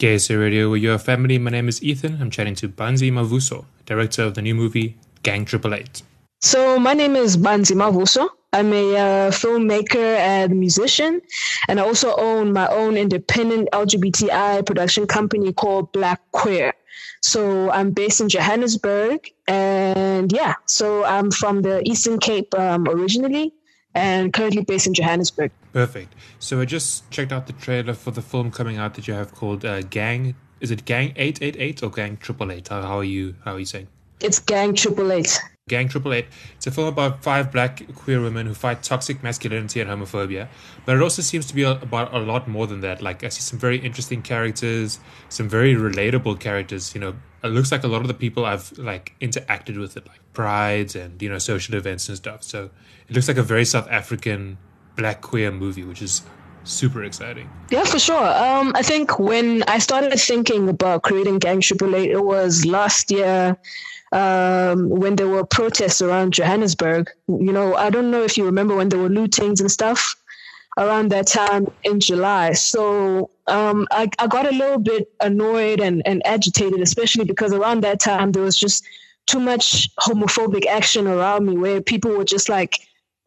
KSA Radio, with your family. My name is Ethan. I'm chatting to Banzi Mavuso, director of the new movie Gang Triple Eight. So my name is Banzi Mavuso. I'm a uh, filmmaker and musician, and I also own my own independent LGBTI production company called Black Queer. So I'm based in Johannesburg, and yeah, so I'm from the Eastern Cape um, originally, and currently based in Johannesburg. Perfect. So I just checked out the trailer for the film coming out that you have called uh, Gang. Is it Gang Eight Eight Eight or Gang Triple Eight? How, how are you? How are you saying? It's Gang Triple Eight. Gang Triple Eight. It's a film about five black queer women who fight toxic masculinity and homophobia. But it also seems to be about a lot more than that. Like I see some very interesting characters, some very relatable characters. You know, it looks like a lot of the people I've like interacted with at like prides and you know social events and stuff. So it looks like a very South African black queer movie, which is super exciting. Yeah, for sure. Um, I think when I started thinking about creating Gang Triple Eight, it was last year um, when there were protests around Johannesburg. You know, I don't know if you remember when there were lootings and stuff around that time in July. So um, I, I got a little bit annoyed and, and agitated, especially because around that time there was just too much homophobic action around me where people were just like,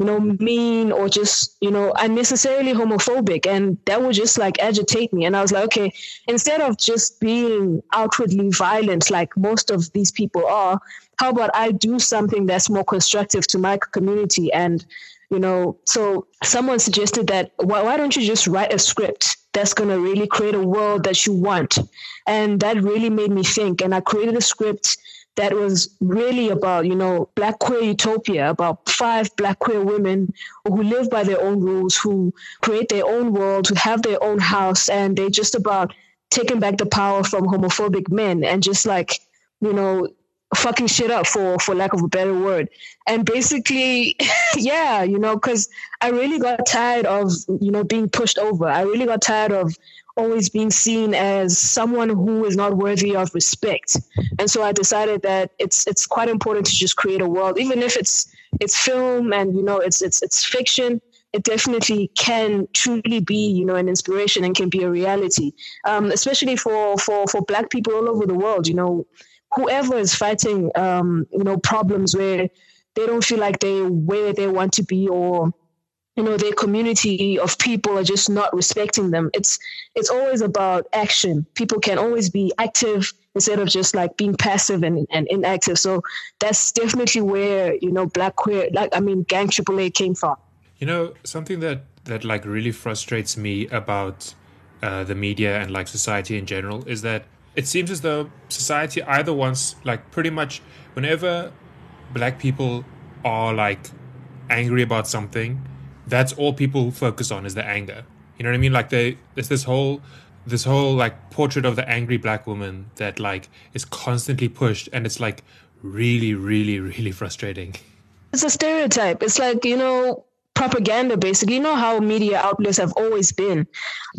you know, mean or just, you know, unnecessarily homophobic. And that would just like agitate me. And I was like, okay, instead of just being outwardly violent like most of these people are, how about I do something that's more constructive to my community? And, you know, so someone suggested that why, why don't you just write a script that's going to really create a world that you want? And that really made me think. And I created a script that was really about, you know, black queer utopia, about five black queer women who live by their own rules, who create their own world, who have their own house, and they're just about taking back the power from homophobic men and just like, you know, fucking shit up for for lack of a better word and basically yeah you know because i really got tired of you know being pushed over i really got tired of always being seen as someone who is not worthy of respect. And so I decided that it's it's quite important to just create a world, even if it's it's film and you know it's it's it's fiction. It definitely can truly be, you know, an inspiration and can be a reality, um, especially for for for Black people all over the world. You know, whoever is fighting, um, you know, problems where they don't feel like they where they want to be or you know their community of people are just not respecting them. It's it's always about action. People can always be active instead of just like being passive and, and inactive. So that's definitely where you know black queer like i mean gang aaa came from. You know something that that like really frustrates me about uh, the media and like society in general is that it seems as though society either wants like pretty much whenever black people are like angry about something that's all people focus on is the anger. You know what I mean? Like they there's this whole this whole like portrait of the angry black woman that like is constantly pushed and it's like really, really, really frustrating. It's a stereotype. It's like, you know, propaganda basically. You know how media outlets have always been.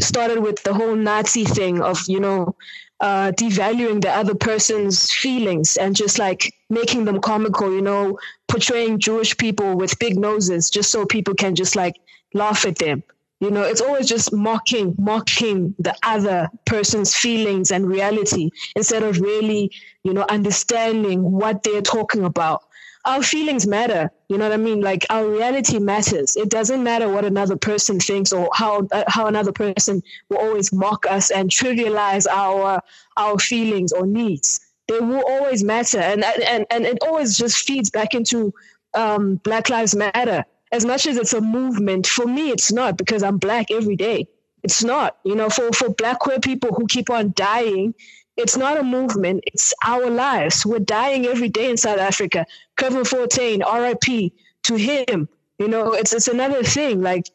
started with the whole Nazi thing of, you know, uh, devaluing the other person's feelings and just like making them comical, you know, portraying Jewish people with big noses just so people can just like laugh at them. You know, it's always just mocking, mocking the other person's feelings and reality instead of really, you know, understanding what they're talking about our feelings matter. You know what I mean? Like our reality matters. It doesn't matter what another person thinks or how uh, how another person will always mock us and trivialize our our feelings or needs. They will always matter, and and and it always just feeds back into um, Black Lives Matter. As much as it's a movement, for me, it's not because I'm black every day. It's not. You know, for for Black queer people who keep on dying it's not a movement, it's our lives. We're dying every day in South Africa. Kevin Fontaine, RIP to him. You know, it's it's another thing. Like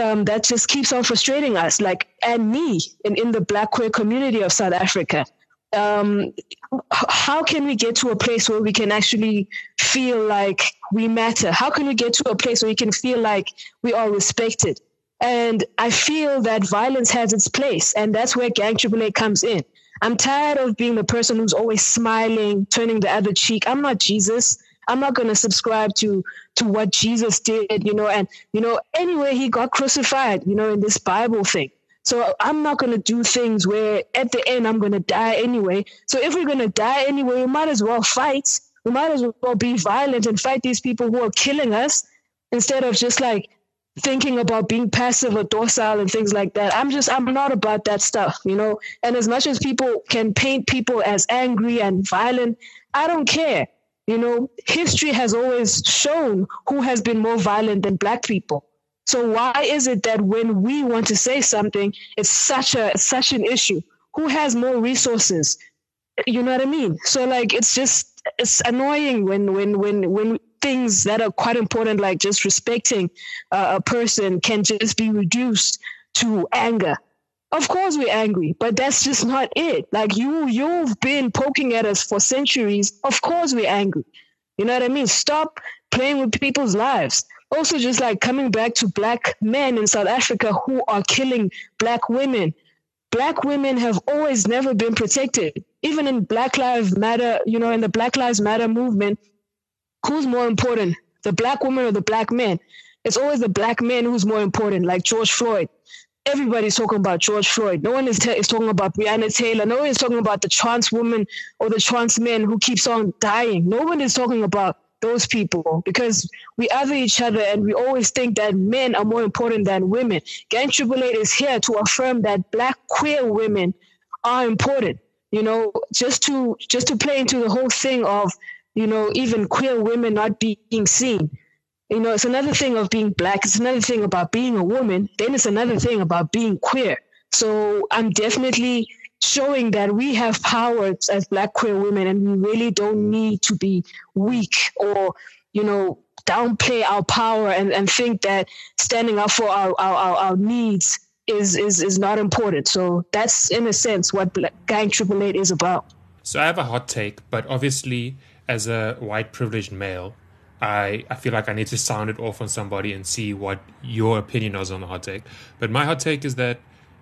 um, that just keeps on frustrating us, like and me in, in the black queer community of South Africa. Um, how can we get to a place where we can actually feel like we matter? How can we get to a place where we can feel like we are respected? And I feel that violence has its place, and that's where Gang Triple comes in. I'm tired of being the person who's always smiling, turning the other cheek. I'm not Jesus. I'm not going to subscribe to to what Jesus did, you know, and you know, anyway, he got crucified, you know, in this Bible thing. So I'm not going to do things where at the end I'm going to die anyway. So if we're going to die anyway, we might as well fight. We might as well be violent and fight these people who are killing us instead of just like thinking about being passive or docile and things like that. I'm just, I'm not about that stuff, you know? And as much as people can paint people as angry and violent, I don't care. You know, history has always shown who has been more violent than black people. So why is it that when we want to say something, it's such a such an issue? Who has more resources? You know what I mean? So like it's just it's annoying when when when when things that are quite important, like just respecting uh, a person, can just be reduced to anger. Of course we're angry, but that's just not it. Like you you've been poking at us for centuries. Of course we're angry. You know what I mean? Stop playing with people's lives also just like coming back to black men in South Africa who are killing black women. Black women have always never been protected. Even in Black Lives Matter, you know, in the Black Lives Matter movement, who's more important, the black woman or the black man? It's always the black man who's more important, like George Floyd. Everybody's talking about George Floyd. No one is, is talking about Breonna Taylor. No one is talking about the trans woman or the trans man who keeps on dying. No one is talking about those people because we other each other and we always think that men are more important than women. Gang Eight is here to affirm that black queer women are important. You know, just to just to play into the whole thing of, you know, even queer women not being seen. You know, it's another thing of being black. It's another thing about being a woman. Then it's another thing about being queer. So I'm definitely showing that we have power as black queer women and we really don't need to be weak or you know downplay our power and, and think that standing up for our, our, our needs is, is is not important so that's in a sense what gang triple eight is about so i have a hot take but obviously as a white privileged male I, I feel like I need to sound it off on somebody and see what your opinion is on the hot take. But my hot take is that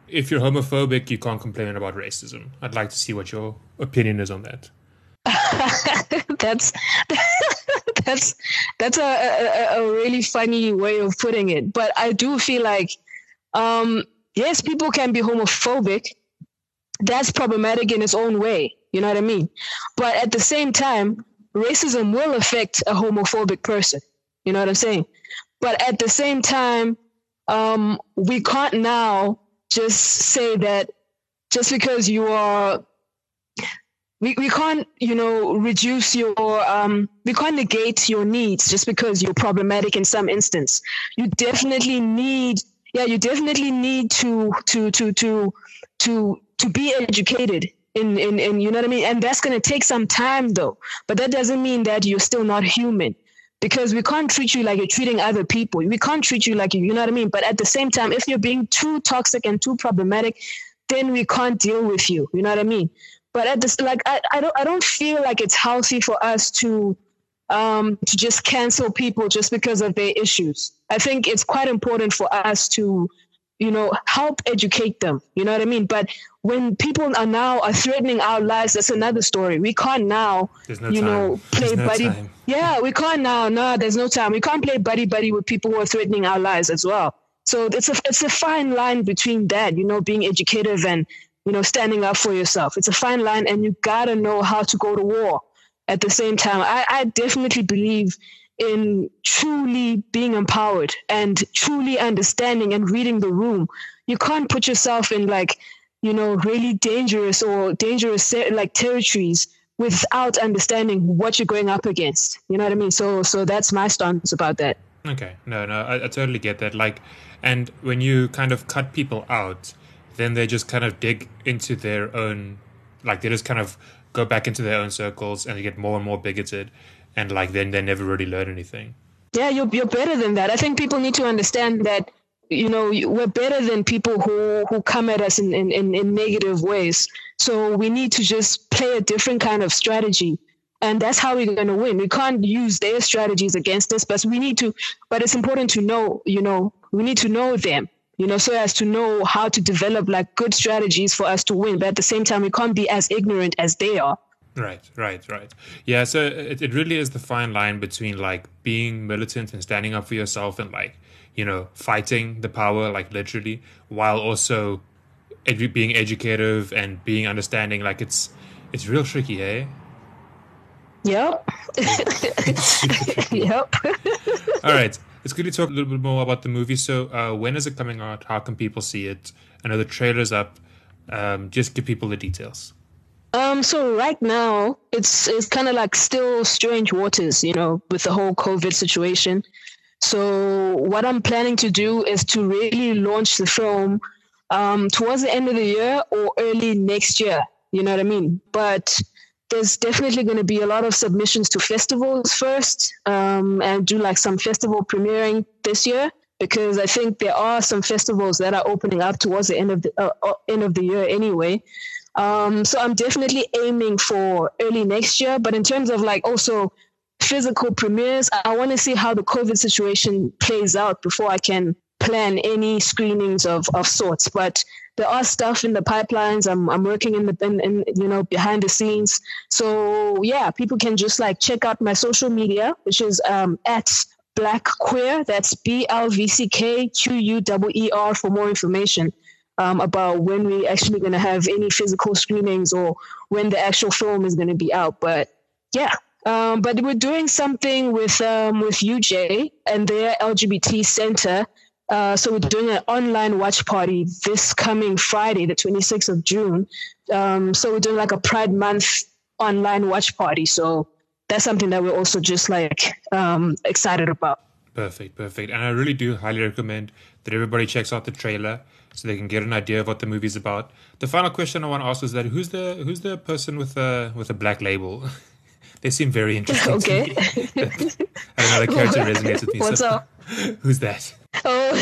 if you're homophobic, you can't complain about racism. I'd like to see what your opinion is on that. that's that's that's a, a, a, really funny way of putting it. But I do feel like, um, yes, people can be homophobic. That's problematic in its own way. You know what I mean? But at the same time, racism will affect a homophobic person. You know what I'm saying? But at the same time, um, we can't now just say that just because you are we, we can't you know reduce your um we can't negate your needs just because you're problematic in some instance you definitely need yeah you definitely need to to to to to to be educated in in, in you know what i mean and that's going to take some time though but that doesn't mean that you're still not human because we can't treat you like you're treating other people. We can't treat you like you, you know what I mean? But at the same time, if you're being too toxic and too problematic, then we can't deal with you. You know what I mean? But at this, like, I, I don't, I don't feel like it's healthy for us to, um, to just cancel people just because of their issues. I think it's quite important for us to you know, help educate them. You know what I mean? But when people are now are threatening our lives, that's another story. We can't now, no you time. know, play no buddy. Time. Yeah, we can't now. No, there's no time. We can't play buddy buddy with people who are threatening our lives as well. So it's a it's a fine line between that, you know, being educative and you know standing up for yourself. It's a fine line, and you gotta know how to go to war. At the same time, I, I definitely believe in truly being empowered and truly understanding and reading the room. You can't put yourself in like, you know, really dangerous or dangerous like territories without understanding what you're going up against. You know what I mean? So, so that's my stance about that. Okay, no, no, I, I totally get that. Like, and when you kind of cut people out, then they just kind of dig into their own, like they just kind of go back into their own circles and they get more and more bigoted and like then they never really learn anything. Yeah, you're you're better than that. I think people need to understand that you know we're better than people who who come at us in in, in, in negative ways. So we need to just play a different kind of strategy and that's how we're going to win. We can't use their strategies against us, but we need to. But it's important to know, you know, we need to know them, you know, so as to know how to develop like good strategies for us to win. But at the same time, we can't be as ignorant as they are. Right, right, right. Yeah, so it, it really is the fine line between like being militant and standing up for yourself and like, you know, fighting the power, like literally, while also edu- being educative and being understanding. Like it's it's real tricky, hey. Yep. yep. All right. It's good to talk a little bit more about the movie. So, uh, when is it coming out? How can people see it? I know the trailer's up. Um, just give people the details. Um, so right now it's it's kind of like still strange waters, you know, with the whole COVID situation. So what I'm planning to do is to really launch the film um, towards the end of the year or early next year. You know what I mean? But there's definitely going to be a lot of submissions to festivals first, um, and do like some festival premiering this year because I think there are some festivals that are opening up towards the end of the uh, uh end of the year anyway. Um, so I'm definitely aiming for early next year. But in terms of like also physical premieres, I want to see how the COVID situation plays out before I can plan any screenings of, of sorts. But there are stuff in the pipelines. I'm I'm working in the in, in you know behind the scenes. So yeah, people can just like check out my social media, which is um, at Black Queer. That's B L V C K Q U E E R for more information um, about when we actually going to have any physical screenings or when the actual film is going to be out. But yeah, um, but we're doing something with um, with UJ and their LGBT center. Uh, so we're doing an online watch party this coming Friday, the 26th of June. Um, so we're doing like a Pride Month online watch party. So that's something that we're also just like um, excited about. Perfect, perfect. And I really do highly recommend that everybody checks out the trailer so they can get an idea of what the movie's about. The final question I want to ask is that who's the who's the person with a with a black label? they seem very interesting. Okay. I don't know, the character resonates with me. What's so, up? Who's that? Oh,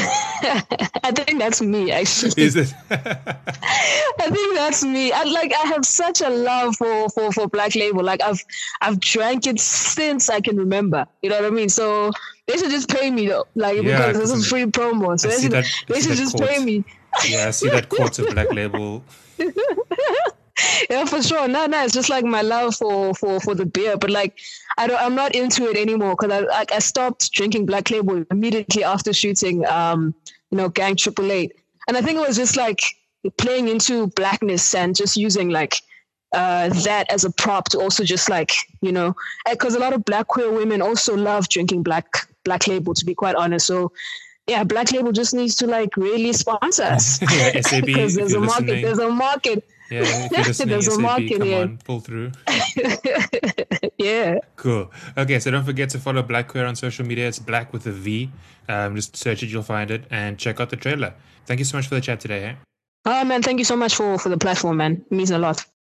I think that's me actually. Is it? I think that's me. I like I have such a love for for for Black Label. Like I've I've drank it since I can remember. You know what I mean? So they should just pay me though. Like Yeah, because this is 'cause free promo. So I they should, that- they should just quote. pay me. Yeah, I see that of black label. Yeah, for sure. No, no, it's just like my love for for for the beer, but like I don't, I'm not into it anymore because I like I stopped drinking Black Label immediately after shooting, um, you know, Gang Triple Eight, and I think it was just like playing into blackness and just using like uh, that as a prop to also just like you know, because a lot of Black queer women also love drinking Black Black Label, to be quite honest. So. Yeah, Black Label just needs to like really sponsor us Yeah, SAB, because there's a market. listening. There's a market. Yeah, There's a market come here. on, pull through. yeah. Cool. Okay, so don't forget to follow Black Queer on social media. It's Black with a V. Um, just search it, you'll find it, and check out the trailer. Thank you so much for the chat today. Eh? Oh man, thank you so much for for the platform, man. It means a lot.